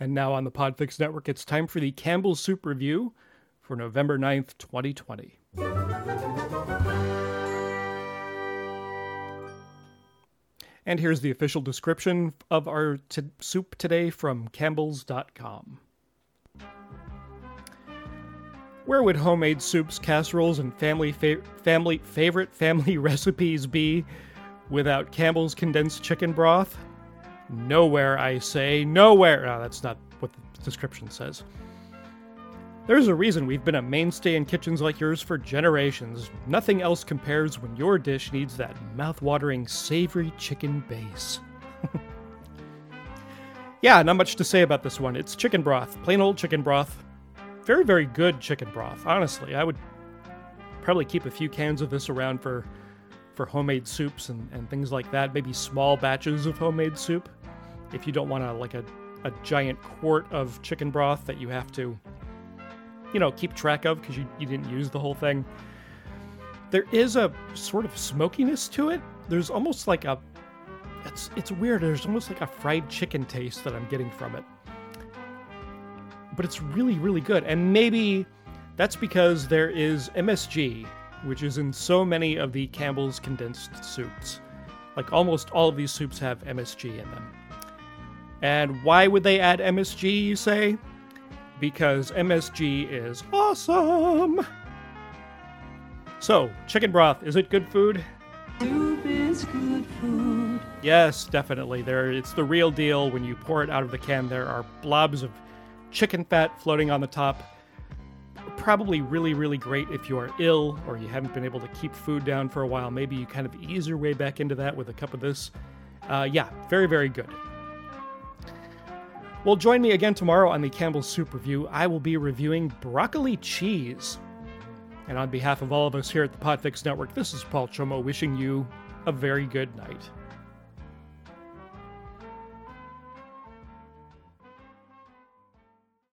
And now on the Podfix Network, it's time for the Campbell's Soup Review for November 9th, 2020. And here's the official description of our t- soup today from Campbell's.com. Where would homemade soups, casseroles, and family fa- family favorite family recipes be without Campbell's condensed chicken broth? Nowhere, I say. Nowhere. No, that's not what the description says. There's a reason we've been a mainstay in kitchens like yours for generations. Nothing else compares when your dish needs that mouth-watering savory chicken base. yeah, not much to say about this one. It's chicken broth, plain old chicken broth. Very, very good chicken broth. Honestly, I would probably keep a few cans of this around for for homemade soups and, and things like that. Maybe small batches of homemade soup if you don't want to like a, a giant quart of chicken broth that you have to you know keep track of because you, you didn't use the whole thing. There is a sort of smokiness to it. There's almost like a it's it's weird. There's almost like a fried chicken taste that i'm getting from it. But it's really really good. And maybe that's because there is msg which is in so many of the campbell's condensed soups. Like almost all of these soups have msg in them and why would they add MSG, you say? Because MSG is awesome! So, chicken broth, is it good food? Soup is good food. Yes, definitely. There it's the real deal. When you pour it out of the can, there are blobs of chicken fat floating on the top. Probably really, really great if you are ill or you haven't been able to keep food down for a while. Maybe you kind of ease your way back into that with a cup of this. Uh, yeah, very, very good. Well, join me again tomorrow on the Campbell's Soup Review. I will be reviewing broccoli cheese. And on behalf of all of us here at the Podfix Network, this is Paul Chomo wishing you a very good night.